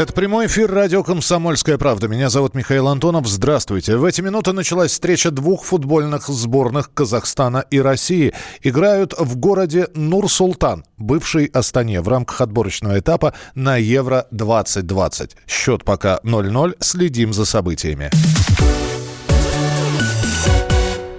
Это прямой эфир радио «Комсомольская правда». Меня зовут Михаил Антонов. Здравствуйте. В эти минуты началась встреча двух футбольных сборных Казахстана и России. Играют в городе Нур-Султан, бывшей Астане, в рамках отборочного этапа на Евро-2020. Счет пока 0-0. Следим за событиями.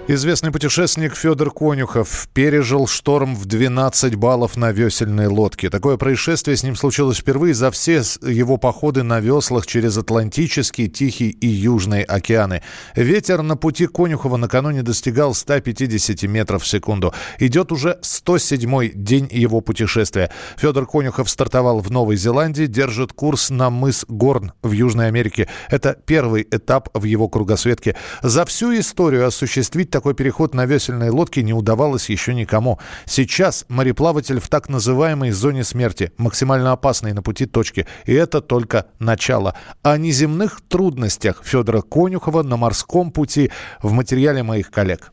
Известный путешественник Федор Конюхов пережил шторм в 12 баллов на весельной лодке. Такое происшествие с ним случилось впервые за все его походы на веслах через Атлантический, Тихий и Южный океаны. Ветер на пути Конюхова накануне достигал 150 метров в секунду. Идет уже 107-й день его путешествия. Федор Конюхов стартовал в Новой Зеландии, держит курс на мыс Горн в Южной Америке. Это первый этап в его кругосветке. За всю историю осуществить такой переход на весельной лодке не удавалось еще никому. Сейчас мореплаватель в так называемой зоне смерти, максимально опасной на пути точки. И это только начало. О неземных трудностях Федора Конюхова на морском пути в материале моих коллег.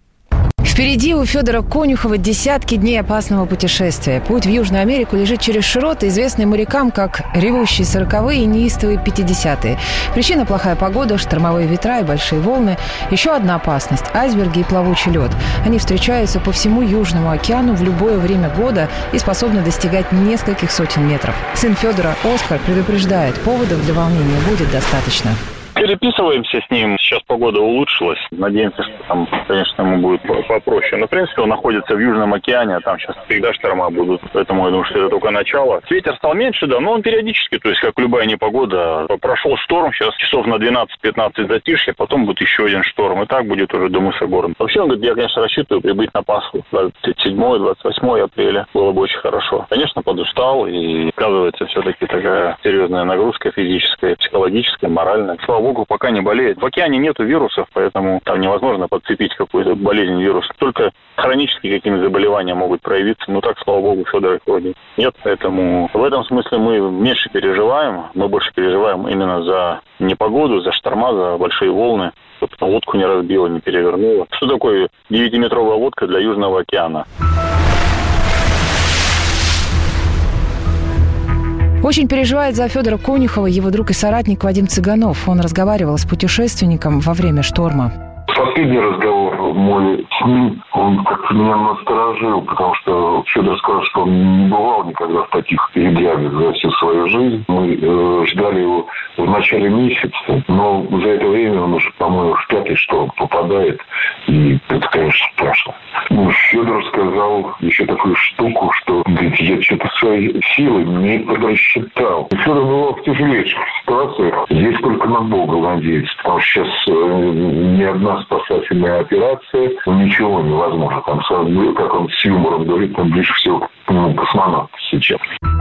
Впереди у Федора Конюхова десятки дней опасного путешествия. Путь в Южную Америку лежит через широты, известные морякам как ревущие сороковые и неистовые пятидесятые. Причина – плохая погода, штормовые ветра и большие волны. Еще одна опасность – айсберги и плавучий лед. Они встречаются по всему Южному океану в любое время года и способны достигать нескольких сотен метров. Сын Федора, Оскар, предупреждает, поводов для волнения будет достаточно. Переписываемся с ним. Сейчас погода улучшилась. Надеемся, что там, конечно, ему будет попроще. Но, в принципе, он находится в Южном океане, а там сейчас всегда шторма будут. Поэтому я думаю, что это только начало. Ветер стал меньше, да, но он периодически, то есть, как любая непогода. Прошел шторм, сейчас часов на 12-15 затишье, потом будет еще один шторм. И так будет уже до мыса Горн. Вообще, он говорит, я, конечно, рассчитываю прибыть на Пасху 27-28 апреля. Было бы очень хорошо. Конечно, подустал, и оказывается, все-таки такая серьезная нагрузка физическая, психологическая, моральная. Слава богу, пока не болеет. В океане нету вирусов, поэтому там невозможно подцепить какую-то болезнь вирус. Только хронические какие-то заболевания могут проявиться. Но так, слава богу, Федор вроде нет. Поэтому в этом смысле мы меньше переживаем. Мы больше переживаем именно за непогоду, за шторма, за большие волны чтобы лодку не разбила, не перевернула. Что такое 9-метровая лодка для Южного океана? Очень переживает за Федора Конюхова его друг и соратник Вадим Цыганов. Он разговаривал с путешественником во время шторма. Последний разговор мой с ним, он как-то меня насторожил, потому что Федор сказал, что он не бывал никогда в таких передрягах за всю свою жизнь. Мы э, ждали его в начале месяца, но за это время он уже, по-моему, в пятый шторм попадает, и это, конечно, страшно. Ну, Федор сказал еще такую штуку, что, говорит, я что-то свои силы не просчитал. Федор бывал в тяжелейших ситуациях. Здесь только на Бога надеяться, потому что сейчас э, ни одна спасательная операция, ну, ничего невозможно. Там, как он с юмором говорит, там ближе всего к нему космонавт сейчас.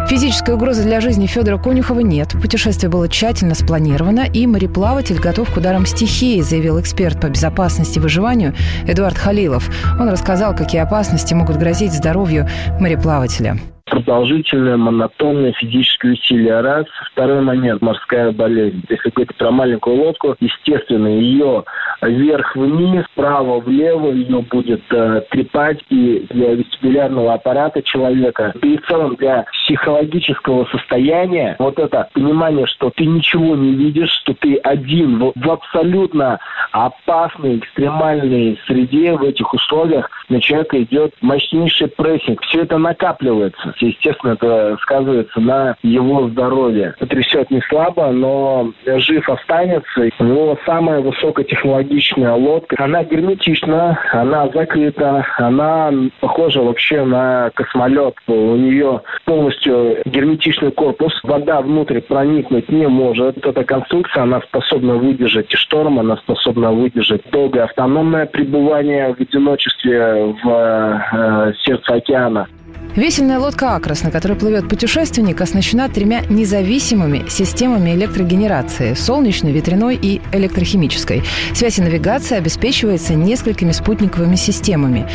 Физической угрозы для жизни Федора Конюхова нет. Путешествие было тщательно спланировано, и мореплаватель готов к ударам стихии, заявил эксперт по безопасности и выживанию Эдуард Халилов. Он рассказал, какие опасности могут грозить здоровью мореплавателя продолжительное, монотонное физическое усилие. Раз. Второй момент – морская болезнь. Если говорить про маленькую лодку, естественно, ее вверх-вниз, вправо-влево ее будет э, трепать и для вестибулярного аппарата человека, и в целом для психологического состояния вот это понимание, что ты ничего не видишь, что ты один в, в абсолютно опасной, экстремальной среде, в этих условиях на человека идет мощнейший прессинг. Все это накапливается. Естественно, это сказывается на его здоровье. Трясет не слабо, но жив останется. У него самая высокотехнологичная лодка. Она герметична, она закрыта, она похожа вообще на космолет. У нее полностью герметичный корпус. Вода внутрь проникнуть не может. Эта конструкция, она способна выдержать шторм, она способна выдержать долгое автономное пребывание в одиночестве в э, сердце океана. Весельная лодка «Акрос», на которой плывет путешественник, оснащена тремя независимыми системами электрогенерации – солнечной, ветряной и электрохимической. Связь и навигация обеспечивается несколькими спутниковыми системами.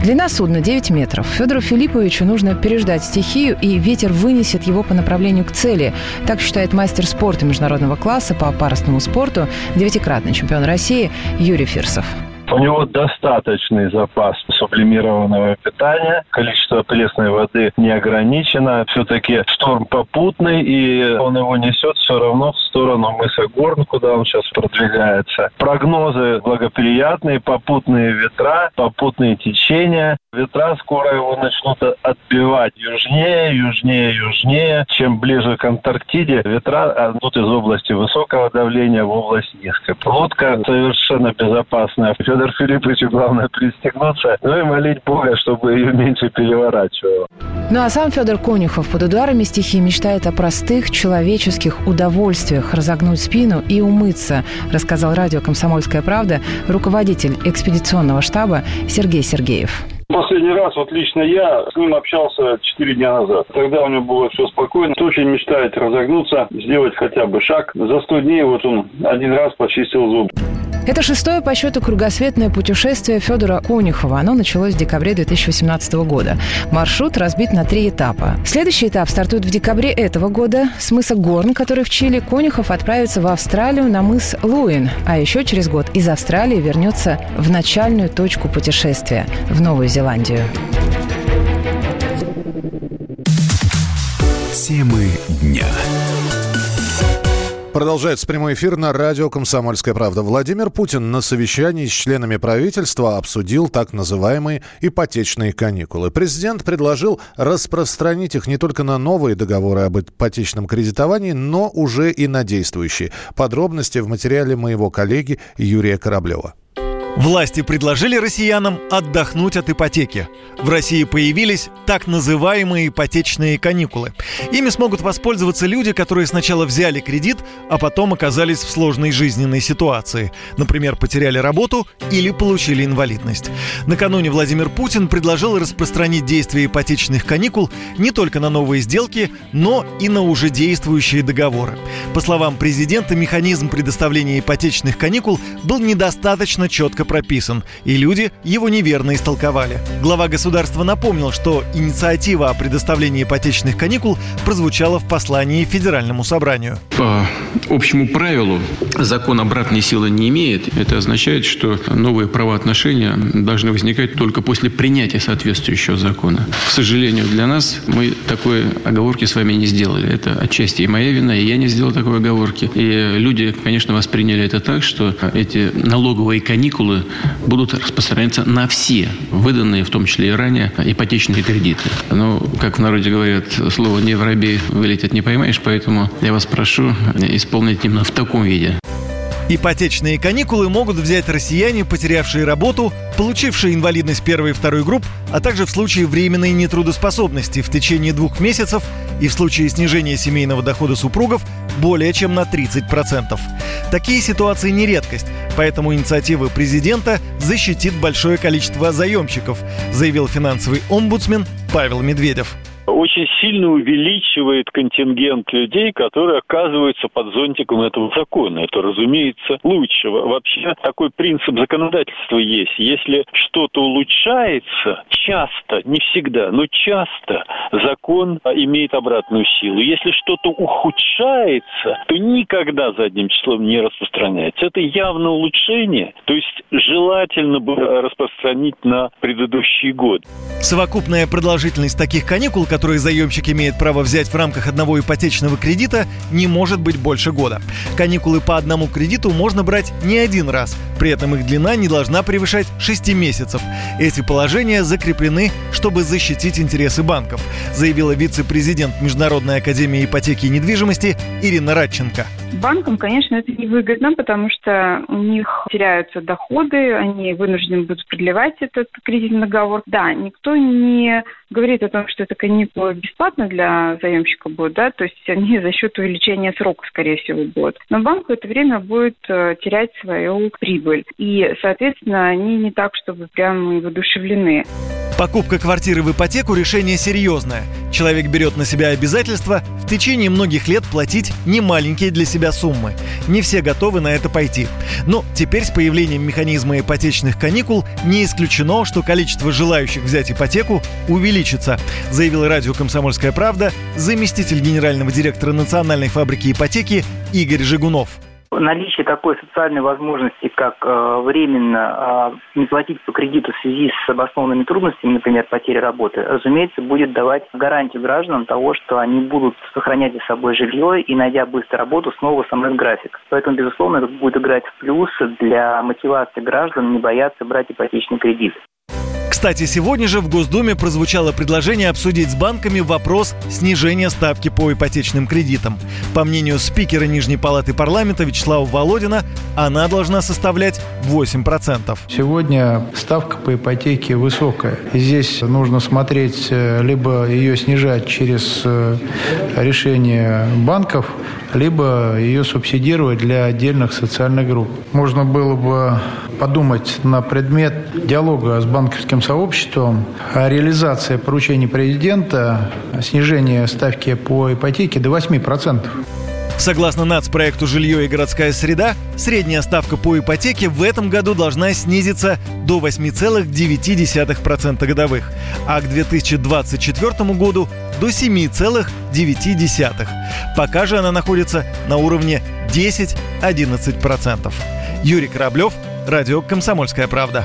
Длина судна 9 метров. Федору Филипповичу нужно переждать стихию, и ветер вынесет его по направлению к цели. Так считает мастер спорта международного класса по парусному спорту, девятикратный чемпион России Юрий Фирсов У него достаточный запас сублимированного питания, количество пресной воды не ограничено. Все-таки шторм попутный, и он его несет все равно в сторону мыса Горн, куда он сейчас продвигается. Прогнозы благоприятные, попутные ветра, попутные течения. Ветра скоро его начнут отбивать южнее, южнее, южнее. Чем ближе к Антарктиде, ветра идут из области высокого давления в область низкой. Лодка совершенно безопасная. Федор Филипповичу главное пристегнуться, ну и молить Бога, чтобы ее меньше переворачивало. Ну а сам Федор Конюхов под ударами стихии мечтает о простых человеческих удовольствиях разогнуть спину и умыться, рассказал радио «Комсомольская правда» руководитель экспедиционного штаба Сергей Сергеев. Последний раз, вот лично я с ним общался 4 дня назад. Тогда у него было все спокойно. Очень мечтает разогнуться, сделать хотя бы шаг. За 100 дней вот он один раз почистил зубы. Это шестое по счету кругосветное путешествие Федора Конюхова. Оно началось в декабре 2018 года. Маршрут разбит на три этапа. Следующий этап стартует в декабре этого года. С мыса Горн, который в Чили, Конюхов отправится в Австралию на мыс Луин. А еще через год из Австралии вернется в начальную точку путешествия – в Новую Зеландию. Темы дня. Продолжается прямой эфир на радио «Комсомольская правда». Владимир Путин на совещании с членами правительства обсудил так называемые ипотечные каникулы. Президент предложил распространить их не только на новые договоры об ипотечном кредитовании, но уже и на действующие. Подробности в материале моего коллеги Юрия Кораблева. Власти предложили россиянам отдохнуть от ипотеки. В России появились так называемые ипотечные каникулы. Ими смогут воспользоваться люди, которые сначала взяли кредит, а потом оказались в сложной жизненной ситуации. Например, потеряли работу или получили инвалидность. Накануне Владимир Путин предложил распространить действие ипотечных каникул не только на новые сделки, но и на уже действующие договоры. По словам президента, механизм предоставления ипотечных каникул был недостаточно четко четко прописан, и люди его неверно истолковали. Глава государства напомнил, что инициатива о предоставлении ипотечных каникул прозвучала в послании Федеральному собранию. По общему правилу закон обратной силы не имеет. Это означает, что новые правоотношения должны возникать только после принятия соответствующего закона. К сожалению, для нас мы такой оговорки с вами не сделали. Это отчасти и моя вина, и я не сделал такой оговорки. И люди, конечно, восприняли это так, что эти налоговые каникулы каникулы будут распространяться на все выданные, в том числе и ранее, ипотечные кредиты. Но, как в народе говорят, слово «не воробей» вылетит не поймаешь, поэтому я вас прошу исполнить именно в таком виде. Ипотечные каникулы могут взять россияне, потерявшие работу, получившие инвалидность первой и второй групп, а также в случае временной нетрудоспособности в течение двух месяцев и в случае снижения семейного дохода супругов более чем на 30%. Такие ситуации не редкость, поэтому инициатива президента защитит большое количество заемщиков, заявил финансовый омбудсмен Павел Медведев очень сильно увеличивает контингент людей, которые оказываются под зонтиком этого закона. Это, разумеется, лучше. Вообще такой принцип законодательства есть. Если что-то улучшается, часто, не всегда, но часто закон имеет обратную силу. Если что-то ухудшается, то никогда задним числом не распространяется. Это явно улучшение, то есть желательно бы распространить на предыдущий год. Совокупная продолжительность таких каникул, которые заемщик имеет право взять в рамках одного ипотечного кредита, не может быть больше года. Каникулы по одному кредиту можно брать не один раз, при этом их длина не должна превышать 6 месяцев. Эти положения закреплены, чтобы защитить интересы банков, заявила вице-президент Международной академии ипотеки и недвижимости Ирина Радченко. Банкам, конечно, это невыгодно, потому что у них теряются доходы, они вынуждены будут продлевать этот кредитный договор. Да, никто не говорит о том, что это каникулы бесплатно для заемщика будут, да, то есть они за счет увеличения срока, скорее всего, будут. Но банк в это время будет э, терять свою прибыль. И, соответственно, они не так, чтобы прям воодушевлены. Покупка квартиры в ипотеку – решение серьезное. Человек берет на себя обязательства в течение многих лет платить немаленькие для себя суммы. Не все готовы на это пойти. Но теперь с появлением механизма ипотечных каникул не исключено, что количество желающих взять ипотеку увеличится, заявил радио «Комсомольская правда» заместитель генерального директора Национальной фабрики ипотеки Игорь Жигунов. Наличие такой социальной возможности, как э, временно э, не платить по кредиту в связи с обоснованными трудностями, например, потери работы, разумеется, будет давать гарантию гражданам того, что они будут сохранять за собой жилье и, найдя быстро работу, снова сомнуть график. Поэтому, безусловно, это будет играть в плюс для мотивации граждан не бояться брать ипотечный кредит. Кстати, сегодня же в Госдуме прозвучало предложение обсудить с банками вопрос снижения ставки по ипотечным кредитам. По мнению спикера Нижней палаты парламента Вячеслава Володина, она должна составлять 8%. Сегодня ставка по ипотеке высокая. И здесь нужно смотреть, э, либо ее снижать через э, решение банков, либо ее субсидировать для отдельных социальных групп. Можно было бы подумать на предмет диалога с банковским сообществом о реализации поручений президента снижения ставки по ипотеке до 8%. Согласно нацпроекту «Жилье и городская среда», средняя ставка по ипотеке в этом году должна снизиться до 8,9% годовых, а к 2024 году до 7,9%. Пока же она находится на уровне 10-11%. Юрий Кораблев, Радио «Комсомольская правда».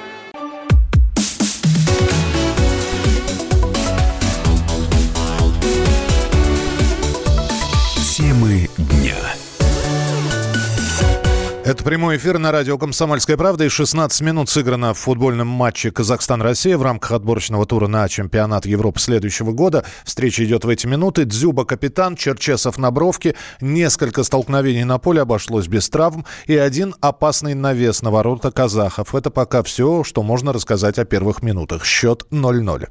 Это прямой эфир на радио «Комсомольская правда» и 16 минут сыграно в футбольном матче «Казахстан-Россия» в рамках отборочного тура на чемпионат Европы следующего года. Встреча идет в эти минуты. Дзюба капитан, Черчесов на бровке. Несколько столкновений на поле обошлось без травм. И один опасный навес на ворота казахов. Это пока все, что можно рассказать о первых минутах. Счет 0-0.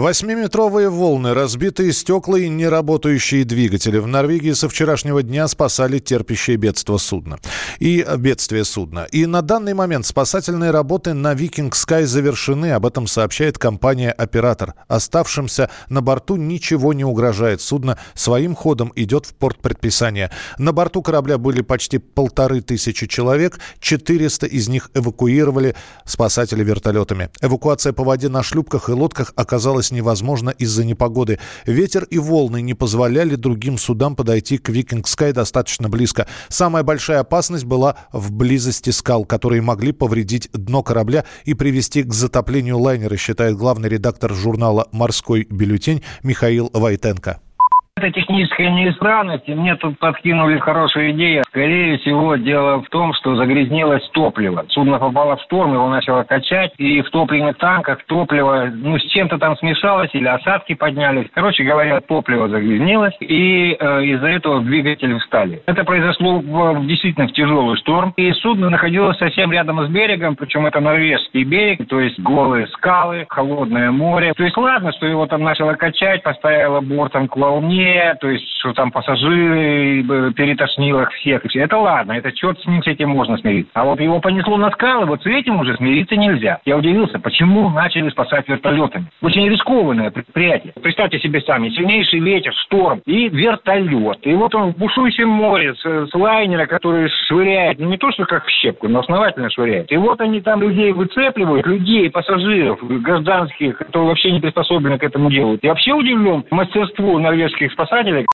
Восьмиметровые волны, разбитые стекла и неработающие двигатели. В Норвегии со вчерашнего дня спасали терпящее бедство судна. И бедствие судна. И на данный момент спасательные работы на Викинг Скай завершены. Об этом сообщает компания-оператор. Оставшимся на борту ничего не угрожает. Судно своим ходом идет в порт предписания. На борту корабля были почти полторы тысячи человек. 400 из них эвакуировали спасатели вертолетами. Эвакуация по воде на шлюпках и лодках оказалась невозможно из-за непогоды. Ветер и волны не позволяли другим судам подойти к Викинг Скай достаточно близко. Самая большая опасность была в близости скал, которые могли повредить дно корабля и привести к затоплению лайнера, считает главный редактор журнала «Морской бюллетень» Михаил Войтенко. Это техническая неисправность, и мне тут подкинули хорошую идею. Скорее всего, дело в том, что загрязнилось топливо. Судно попало в шторм, его начало качать, и в топливных танках топливо, ну, с чем-то там смешалось, или осадки поднялись. Короче говоря, топливо загрязнилось, и э, из-за этого двигатели встали. Это произошло в, в действительно в тяжелый шторм, и судно находилось совсем рядом с берегом, причем это норвежский берег, то есть голые скалы, холодное море. То есть ладно, что его там начало качать, поставило бортом к волне, то есть, что там пассажиры э, перетошнило всех. Это ладно, это черт с ним, с этим можно смириться. А вот его понесло на скалы, вот с этим уже смириться нельзя. Я удивился, почему начали спасать вертолетами. Очень рискованное предприятие. Представьте себе сами, сильнейший ветер, шторм и вертолет. И вот он в бушующем море с, с лайнера, который швыряет, ну не то, что как в щепку, но основательно швыряет. И вот они там людей выцепливают, людей, пассажиров, гражданских, которые вообще не приспособлены к этому делу. Я вообще удивлен мастерству норвежских спасателей.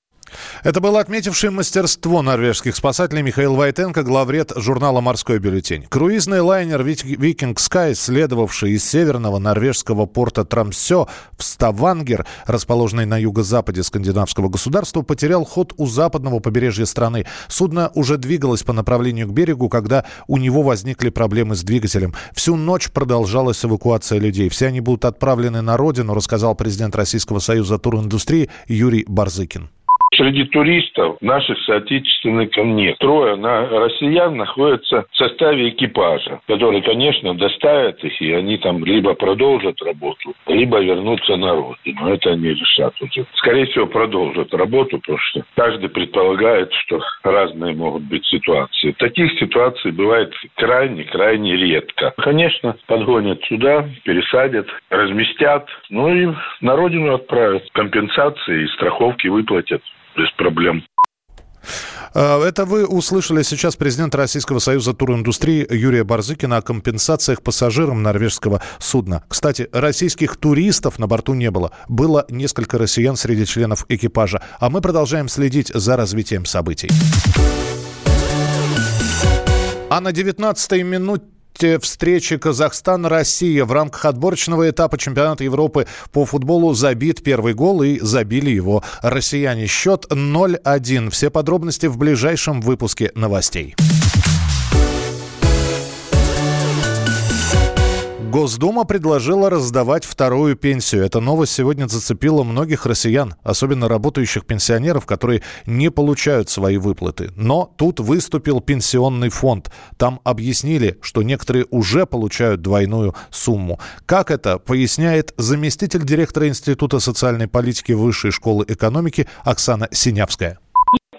Это был отметивший мастерство норвежских спасателей Михаил Вайтенко, главред журнала «Морской бюллетень». Круизный лайнер «Викинг Скай», следовавший из северного норвежского порта Трамсё в Ставангер, расположенный на юго-западе скандинавского государства, потерял ход у западного побережья страны. Судно уже двигалось по направлению к берегу, когда у него возникли проблемы с двигателем. Всю ночь продолжалась эвакуация людей. Все они будут отправлены на родину, рассказал президент Российского союза туриндустрии Юрий Барзыкин. Среди туристов наших соотечественников нет. Трое на россиян находятся в составе экипажа, который, конечно, доставят их, и они там либо продолжат работу, либо вернутся на родину. Это они решат уже. Скорее всего, продолжат работу, потому что каждый предполагает, что разные могут быть ситуации. Таких ситуаций бывает крайне-крайне редко. Конечно, подгонят сюда, пересадят, разместят, ну и на родину отправят. Компенсации и страховки выплатят без проблем. А, это вы услышали сейчас президента Российского союза туриндустрии Юрия Барзыкина о компенсациях пассажирам норвежского судна. Кстати, российских туристов на борту не было. Было несколько россиян среди членов экипажа. А мы продолжаем следить за развитием событий. А на 19-й минуте встречи Казахстан-Россия в рамках отборочного этапа чемпионата Европы по футболу забит первый гол и забили его россияне. Счет 0-1. Все подробности в ближайшем выпуске новостей. Госдума предложила раздавать вторую пенсию. Эта новость сегодня зацепила многих россиян, особенно работающих пенсионеров, которые не получают свои выплаты. Но тут выступил пенсионный фонд. Там объяснили, что некоторые уже получают двойную сумму. Как это, поясняет заместитель директора Института социальной политики Высшей школы экономики Оксана Синявская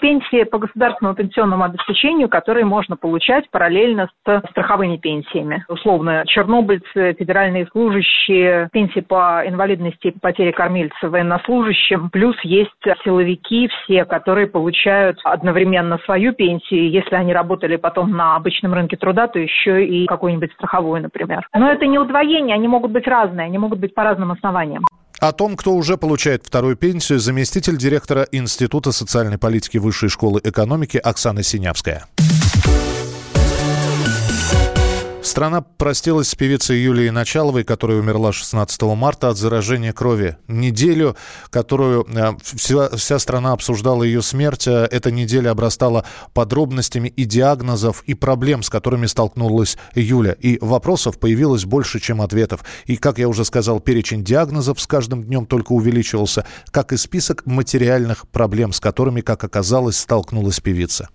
пенсии по государственному пенсионному обеспечению, которые можно получать параллельно с страховыми пенсиями. Условно, чернобыльцы, федеральные служащие, пенсии по инвалидности и по потере кормильца военнослужащим. Плюс есть силовики все, которые получают одновременно свою пенсию. Если они работали потом на обычном рынке труда, то еще и какую-нибудь страховую, например. Но это не удвоение, они могут быть разные, они могут быть по разным основаниям. О том, кто уже получает вторую пенсию, заместитель директора Института социальной политики Высшей школы экономики Оксана Синявская. Страна простилась с певицей Юлией Началовой, которая умерла 16 марта от заражения крови. Неделю, которую э, вся, вся страна обсуждала ее смерть, э, эта неделя обрастала подробностями и диагнозов, и проблем, с которыми столкнулась Юля. И вопросов появилось больше, чем ответов. И, как я уже сказал, перечень диагнозов с каждым днем только увеличивался, как и список материальных проблем, с которыми, как оказалось, столкнулась певица.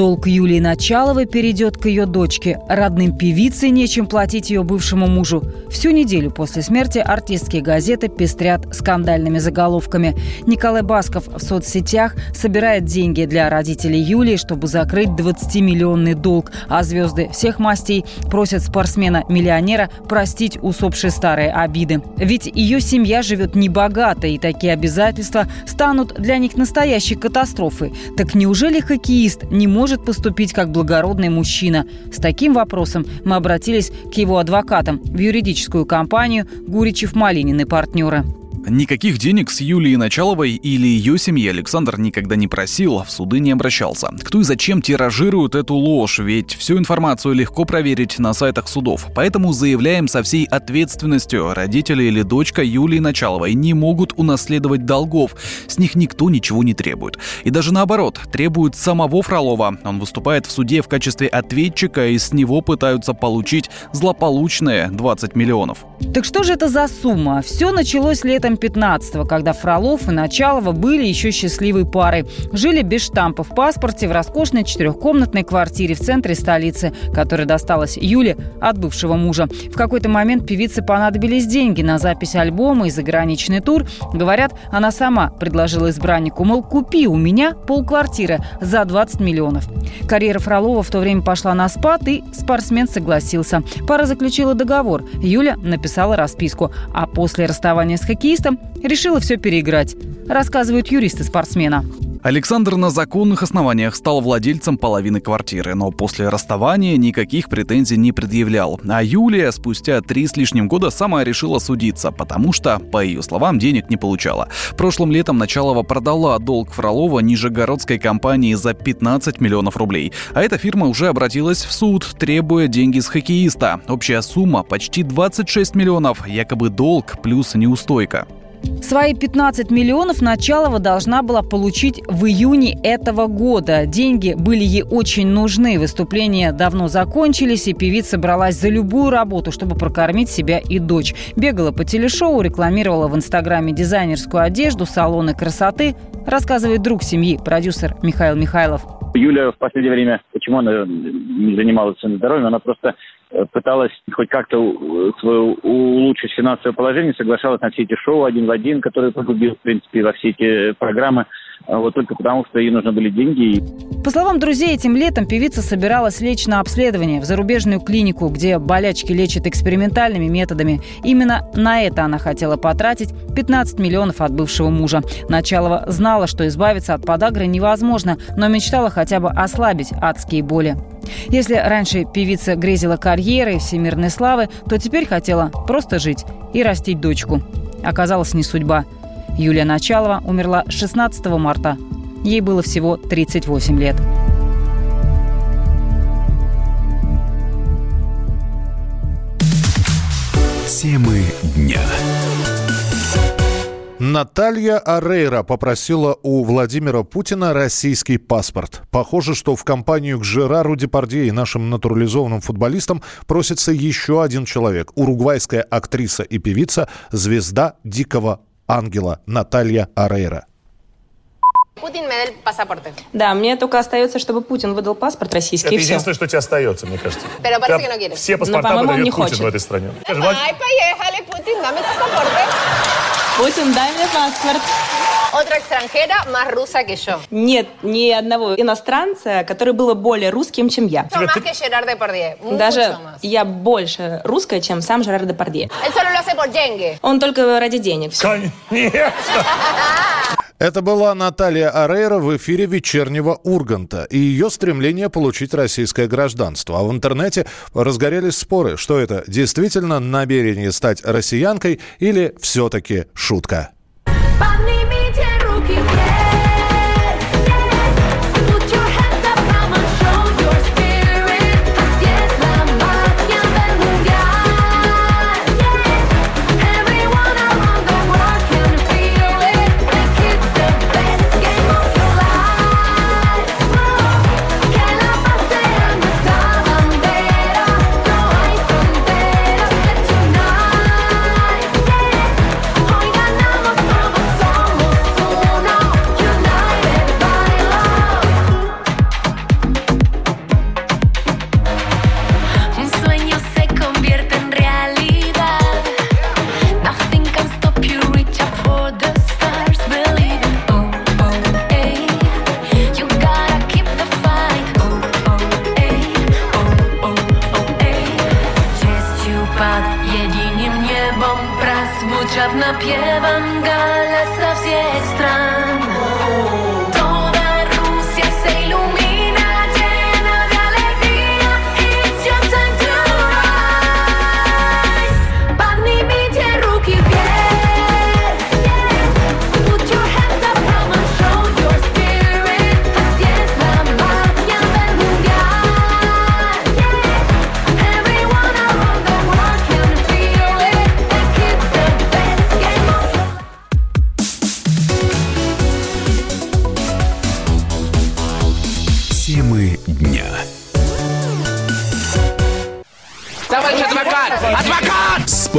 Долг Юлии Началовой перейдет к ее дочке. Родным певице нечем платить ее бывшему мужу. Всю неделю после смерти артистские газеты пестрят скандальными заголовками. Николай Басков в соцсетях собирает деньги для родителей Юлии, чтобы закрыть 20-миллионный долг, а звезды всех мастей просят спортсмена-миллионера простить усопшие старые обиды. Ведь ее семья живет небогато, и такие обязательства станут для них настоящей катастрофой. Так неужели хоккеист не может поступить как благородный мужчина. С таким вопросом мы обратились к его адвокатам в юридическую компанию «Гуричев, Малинин и партнеры». Никаких денег с Юлией Началовой или ее семьи Александр никогда не просил, в суды не обращался. Кто и зачем тиражирует эту ложь, ведь всю информацию легко проверить на сайтах судов. Поэтому заявляем со всей ответственностью, родители или дочка Юлии Началовой не могут унаследовать долгов, с них никто ничего не требует. И даже наоборот, требуют самого Фролова. Он выступает в суде в качестве ответчика, и с него пытаются получить злополучные 20 миллионов. Так что же это за сумма? Все началось летом летом 15-го, когда Фролов и Началова были еще счастливой парой. Жили без штампа в паспорте в роскошной четырехкомнатной квартире в центре столицы, которая досталась Юле от бывшего мужа. В какой-то момент певице понадобились деньги на запись альбома и заграничный тур. Говорят, она сама предложила избраннику, мол, купи у меня полквартиры за 20 миллионов. Карьера Фролова в то время пошла на спад, и спортсмен согласился. Пара заключила договор. Юля написала расписку. А после расставания с хоккеистом решила все переиграть, рассказывают юристы спортсмена. Александр на законных основаниях стал владельцем половины квартиры, но после расставания никаких претензий не предъявлял. А Юлия спустя три с лишним года сама решила судиться, потому что, по ее словам, денег не получала. Прошлым летом Началова продала долг Фролова нижегородской компании за 15 миллионов рублей. А эта фирма уже обратилась в суд, требуя деньги с хоккеиста. Общая сумма почти 26 миллионов, якобы долг плюс неустойка. Свои 15 миллионов Началова должна была получить в июне этого года. Деньги были ей очень нужны. Выступления давно закончились, и певица бралась за любую работу, чтобы прокормить себя и дочь. Бегала по телешоу, рекламировала в Инстаграме дизайнерскую одежду, салоны красоты, рассказывает друг семьи, продюсер Михаил Михайлов. Юля в последнее время, почему она не занималась своим здоровьем, она просто пыталась хоть как-то э, свое улучшить финансовое положение, соглашалась на все эти шоу один в один, которые погубил, в принципе, во все эти программы. А вот только потому, что ей нужны были деньги. По словам друзей, этим летом певица собиралась лечь на обследование в зарубежную клинику, где болячки лечат экспериментальными методами. Именно на это она хотела потратить 15 миллионов от бывшего мужа. Началова знала, что избавиться от подагры невозможно, но мечтала хотя бы ослабить адские боли. Если раньше певица грезила карьерой, всемирной славы, то теперь хотела просто жить и растить дочку. Оказалось, не судьба – Юлия Началова умерла 16 марта. Ей было всего 38 лет. Темы дня. Наталья Арейра попросила у Владимира Путина российский паспорт. Похоже, что в компанию к Жерару Депардье и нашим натурализованным футболистам просится еще один человек. Уругвайская актриса и певица, звезда дикого ангела Наталья Арейра. Путин мне паспорт. Да, мне только остается, чтобы Путин выдал паспорт российский. Это единственное, что тебе остается, мне кажется. Pero parece que no Все паспорта Но, выдает Путин хочет. в этой стране. Скажи, Ай, поехали, Путин, дame паспорт. Путин, дай мне паспорт. Otra extranjera más rusa que yo. Нет ни одного иностранца, который был более русским, чем я. Más que Gerard Depardieu. Даже я больше русская, чем сам Жерар Депардье. Él solo lo hace por деньги. Он только ради денег. Конечно. Это была Наталья Арейра в эфире «Вечернего Урганта» и ее стремление получить российское гражданство. А в интернете разгорелись споры, что это действительно намерение стать россиянкой или все-таки шутка.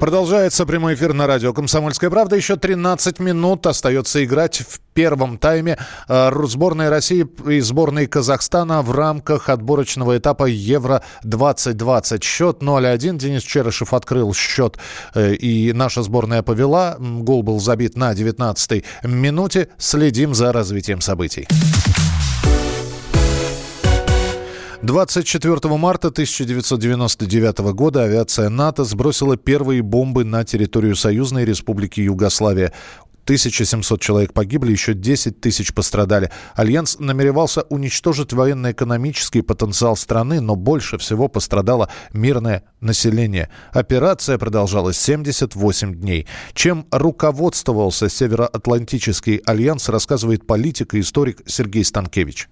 Продолжается прямой эфир на радио «Комсомольская правда». Еще 13 минут остается играть в первом тайме э, сборной России и сборной Казахстана в рамках отборочного этапа Евро-2020. Счет 0-1. Денис Черышев открыл счет, э, и наша сборная повела. Гол был забит на 19-й минуте. Следим за развитием событий. 24 марта 1999 года авиация НАТО сбросила первые бомбы на территорию Союзной Республики Югославия. 1700 человек погибли, еще 10 тысяч пострадали. Альянс намеревался уничтожить военно-экономический потенциал страны, но больше всего пострадало мирное население. Операция продолжалась 78 дней. Чем руководствовался Североатлантический альянс, рассказывает политик и историк Сергей Станкевич.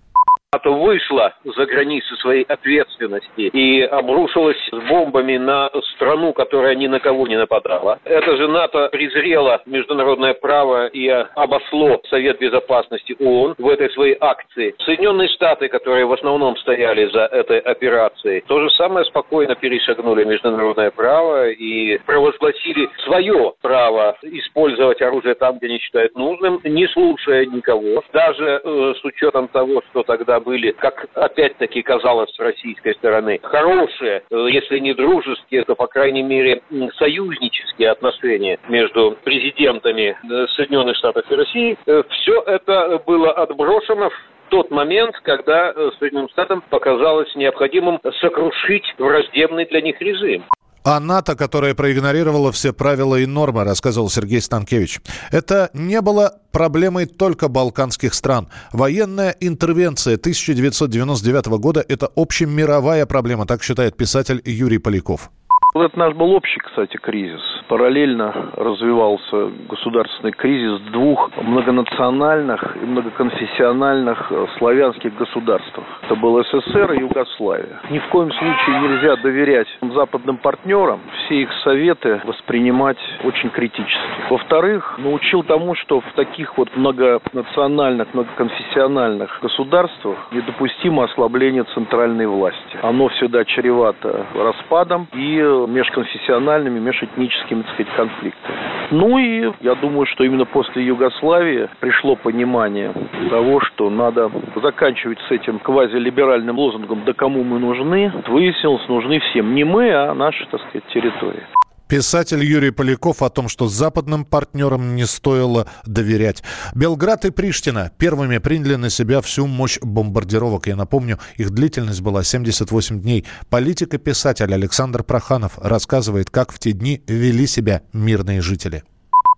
НАТО вышла за границы своей ответственности и обрушилась с бомбами на страну, которая ни на кого не нападала. Это же НАТО презрело международное право и обошло Совет Безопасности ООН в этой своей акции. Соединенные Штаты, которые в основном стояли за этой операцией, то же самое спокойно перешагнули международное право и провозгласили свое право использовать оружие там, где они считают нужным, не слушая никого. Даже э, с учетом того, что тогда были, как опять-таки казалось с российской стороны, хорошие, э, если не дружеские, то, по крайней мере, союзнические отношения между президентами э, Соединенных Штатов и России, э, все это было отброшено в тот момент, когда Соединенным Штатам показалось необходимым сокрушить враждебный для них режим. А НАТО, которая проигнорировала все правила и нормы, рассказывал Сергей Станкевич. Это не было проблемой только балканских стран. Военная интервенция 1999 года – это общемировая проблема, так считает писатель Юрий Поляков. Это наш был общий, кстати, кризис. Параллельно развивался государственный кризис двух многонациональных и многоконфессиональных э, славянских государств. Это был СССР и Югославия. Ни в коем случае нельзя доверять западным партнерам, все их советы воспринимать очень критически. Во-вторых, научил тому, что в таких вот многонациональных, многоконфессиональных государствах недопустимо ослабление центральной власти. Оно всегда чревато распадом и межконфессиональными, межэтническими, так сказать, конфликтами. Ну и я думаю, что именно после Югославии пришло понимание того, что надо заканчивать с этим квазилиберальным лозунгом «да кому мы нужны». Выяснилось, нужны всем. Не мы, а наши, так сказать, территории. Писатель Юрий Поляков о том, что западным партнерам не стоило доверять. Белград и Приштина первыми приняли на себя всю мощь бомбардировок. Я напомню, их длительность была 78 дней. Политик и писатель Александр Проханов рассказывает, как в те дни вели себя мирные жители.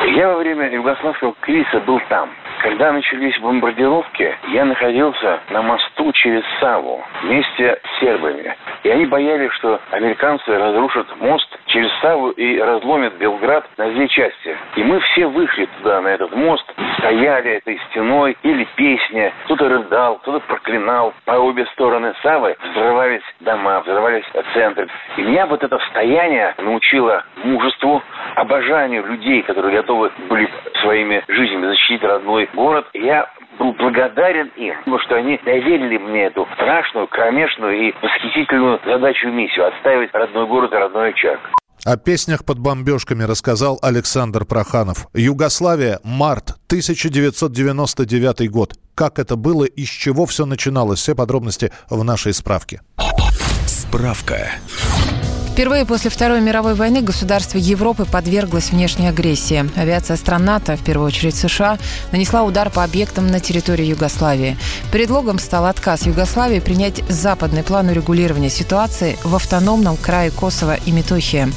Я во время югославского кризиса был там. Когда начались бомбардировки, я находился на мосту через Саву вместе с сербами. И они боялись, что американцы разрушат мост через Саву и разломят Белград на две части. И мы все вышли туда, на этот мост, стояли этой стеной, или песня. Кто-то рыдал, кто-то проклинал. По обе стороны Савы взрывались дома, взрывались центры. И меня вот это состояние научило мужеству, обожанию людей, которые готовы были своими жизнями защитить родной город. Я был благодарен им, потому что они доверили мне эту страшную, кромешную и восхитительную задачу и миссию – отставить родной город и родной очаг. О песнях под бомбежками рассказал Александр Проханов. Югославия, март 1999 год. Как это было и с чего все начиналось? Все подробности в нашей справке. Справка. Впервые после Второй мировой войны государство Европы подверглось внешней агрессии. Авиация стран НАТО, в первую очередь США, нанесла удар по объектам на территории Югославии. Предлогом стал отказ Югославии принять западный план урегулирования ситуации в автономном крае Косово и Метохия.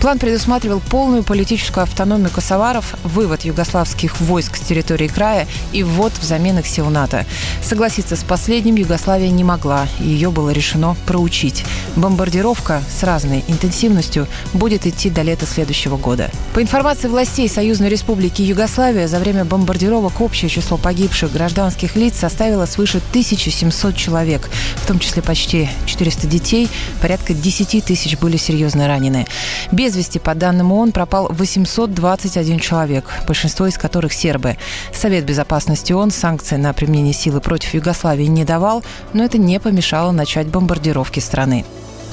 План предусматривал полную политическую автономию косоваров, вывод югославских войск с территории края и ввод взамен их сил НАТО. Согласиться с последним Югославия не могла, ее было решено проучить. Бомбардировка с разной интенсивностью будет идти до лета следующего года. По информации властей Союзной Республики Югославия, за время бомбардировок общее число погибших гражданских лиц составило свыше 1700 человек, в том числе почти 400 детей, порядка 10 тысяч были серьезно ранены. Без вести, по данным ООН, пропал 821 человек, большинство из которых сербы. Совет Безопасности ООН санкции на применение силы против Югославии не давал, но это не помешало начать бомбардировки страны.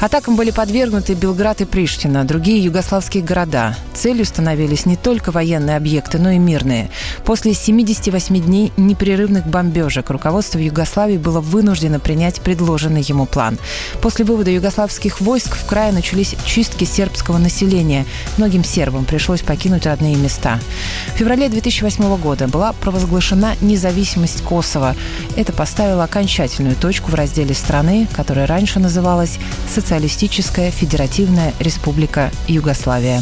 Атакам были подвергнуты Белград и Приштина, другие югославские города. Целью становились не только военные объекты, но и мирные. После 78 дней непрерывных бомбежек руководство Югославии было вынуждено принять предложенный ему план. После вывода югославских войск в крае начались чистки сербского населения. Многим сербам пришлось покинуть родные места. В феврале 2008 года была провозглашена независимость Косово. Это поставило окончательную точку в разделе страны, которая раньше называлась Социалистическая Федеративная Республика Югославия.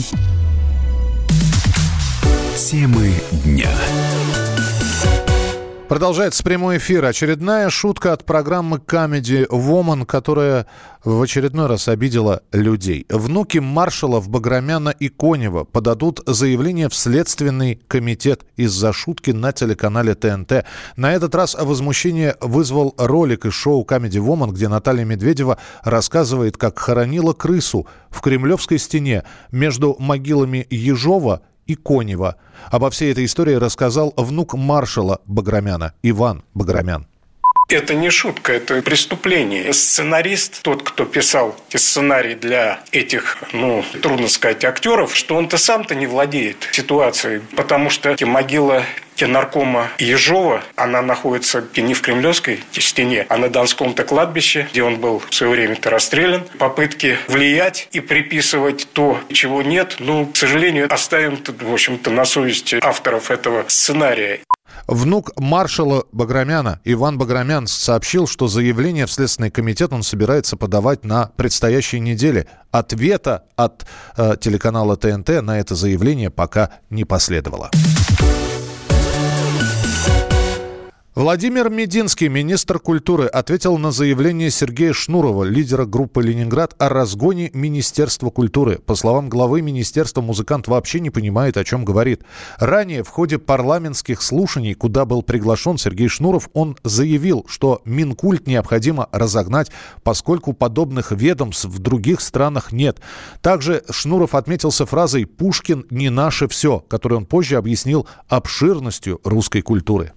Темы дня. Продолжается прямой эфир. Очередная шутка от программы Comedy Woman, которая в очередной раз обидела людей. Внуки маршалов Баграмяна и Конева подадут заявление в Следственный комитет из-за шутки на телеканале ТНТ. На этот раз возмущение вызвал ролик из шоу Comedy Woman, где Наталья Медведева рассказывает, как хоронила крысу в Кремлевской стене между могилами Ежова и Конева. Обо всей этой истории рассказал внук маршала Баграмяна Иван Баграмян. Это не шутка, это преступление. Сценарист, тот, кто писал сценарий для этих, ну, трудно сказать, актеров, что он-то сам-то не владеет ситуацией, потому что могила наркома Ежова, она находится не в Кремлевской стене, а на Донском-то кладбище, где он был в свое время-то расстрелян. Попытки влиять и приписывать то, чего нет, ну, к сожалению, оставим, в общем-то, на совести авторов этого сценария. Внук маршала Баграмяна Иван Баграмян сообщил, что заявление в Следственный комитет он собирается подавать на предстоящей неделе. Ответа от э, телеканала ТНТ на это заявление пока не последовало. Владимир Мединский, министр культуры, ответил на заявление Сергея Шнурова, лидера группы «Ленинград», о разгоне Министерства культуры. По словам главы министерства, музыкант вообще не понимает, о чем говорит. Ранее в ходе парламентских слушаний, куда был приглашен Сергей Шнуров, он заявил, что Минкульт необходимо разогнать, поскольку подобных ведомств в других странах нет. Также Шнуров отметился фразой «Пушкин не наше все», которую он позже объяснил обширностью русской культуры.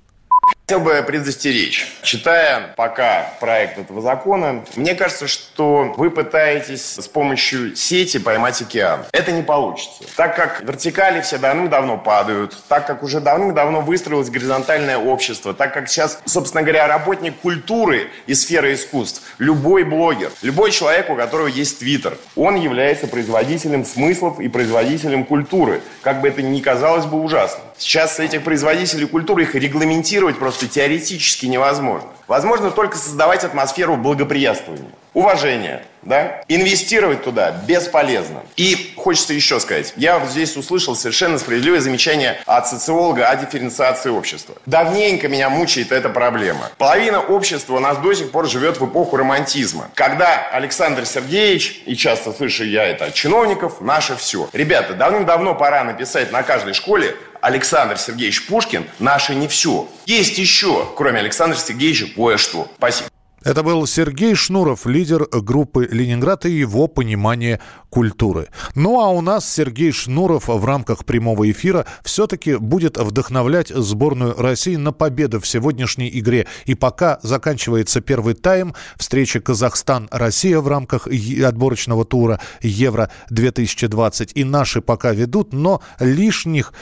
Хотел бы предостеречь. Читая пока проект этого закона, мне кажется, что вы пытаетесь с помощью сети поймать океан. Это не получится. Так как вертикали все давным-давно падают, так как уже давным-давно выстроилось горизонтальное общество, так как сейчас, собственно говоря, работник культуры и сферы искусств, любой блогер, любой человек, у которого есть твиттер, он является производителем смыслов и производителем культуры. Как бы это ни казалось бы ужасно. Сейчас этих производителей культуры их регламентировать просто теоретически невозможно. Возможно только создавать атмосферу благоприятствования, уважения, да? Инвестировать туда бесполезно. И хочется еще сказать, я вот здесь услышал совершенно справедливое замечание от социолога о дифференциации общества. Давненько меня мучает эта проблема. Половина общества у нас до сих пор живет в эпоху романтизма, когда Александр Сергеевич, и часто слышу я это от чиновников, наше все. Ребята, давным-давно пора написать на каждой школе Александр Сергеевич Пушкин – наше не все. Есть еще, кроме Александра Сергеевича, кое-что. Спасибо. Это был Сергей Шнуров, лидер группы «Ленинград» и его понимание культуры. Ну а у нас Сергей Шнуров в рамках прямого эфира все-таки будет вдохновлять сборную России на победу в сегодняшней игре. И пока заканчивается первый тайм встречи Казахстан-Россия в рамках отборочного тура Евро-2020. И наши пока ведут, но лишних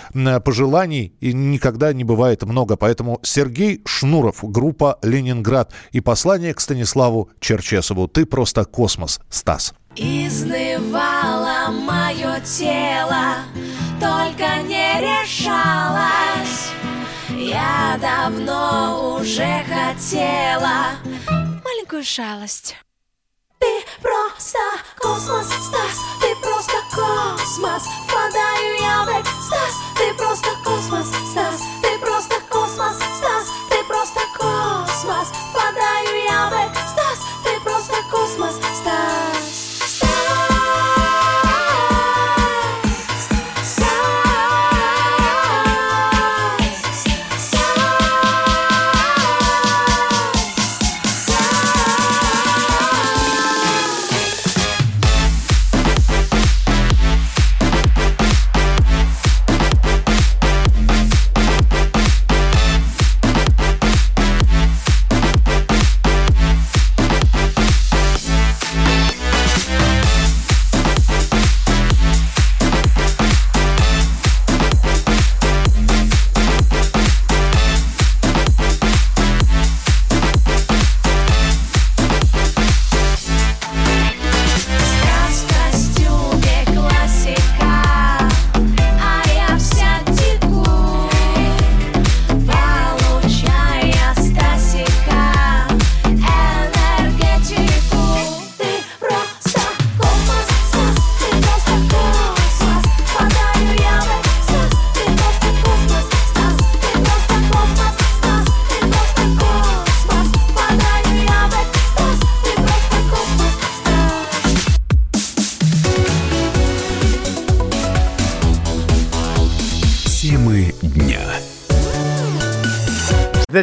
пожеланий никогда не бывает много. Поэтому Сергей Шнуров, группа «Ленинград» и послание Послание к Станиславу Черчесову. Ты просто космос, Стас. Изнывало мое тело, только не решалась. Я давно уже хотела маленькую шалость. Ты просто космос, Стас, ты просто космос. Впадаю я в экстаз, ты просто космос, Стас, космос, Стас.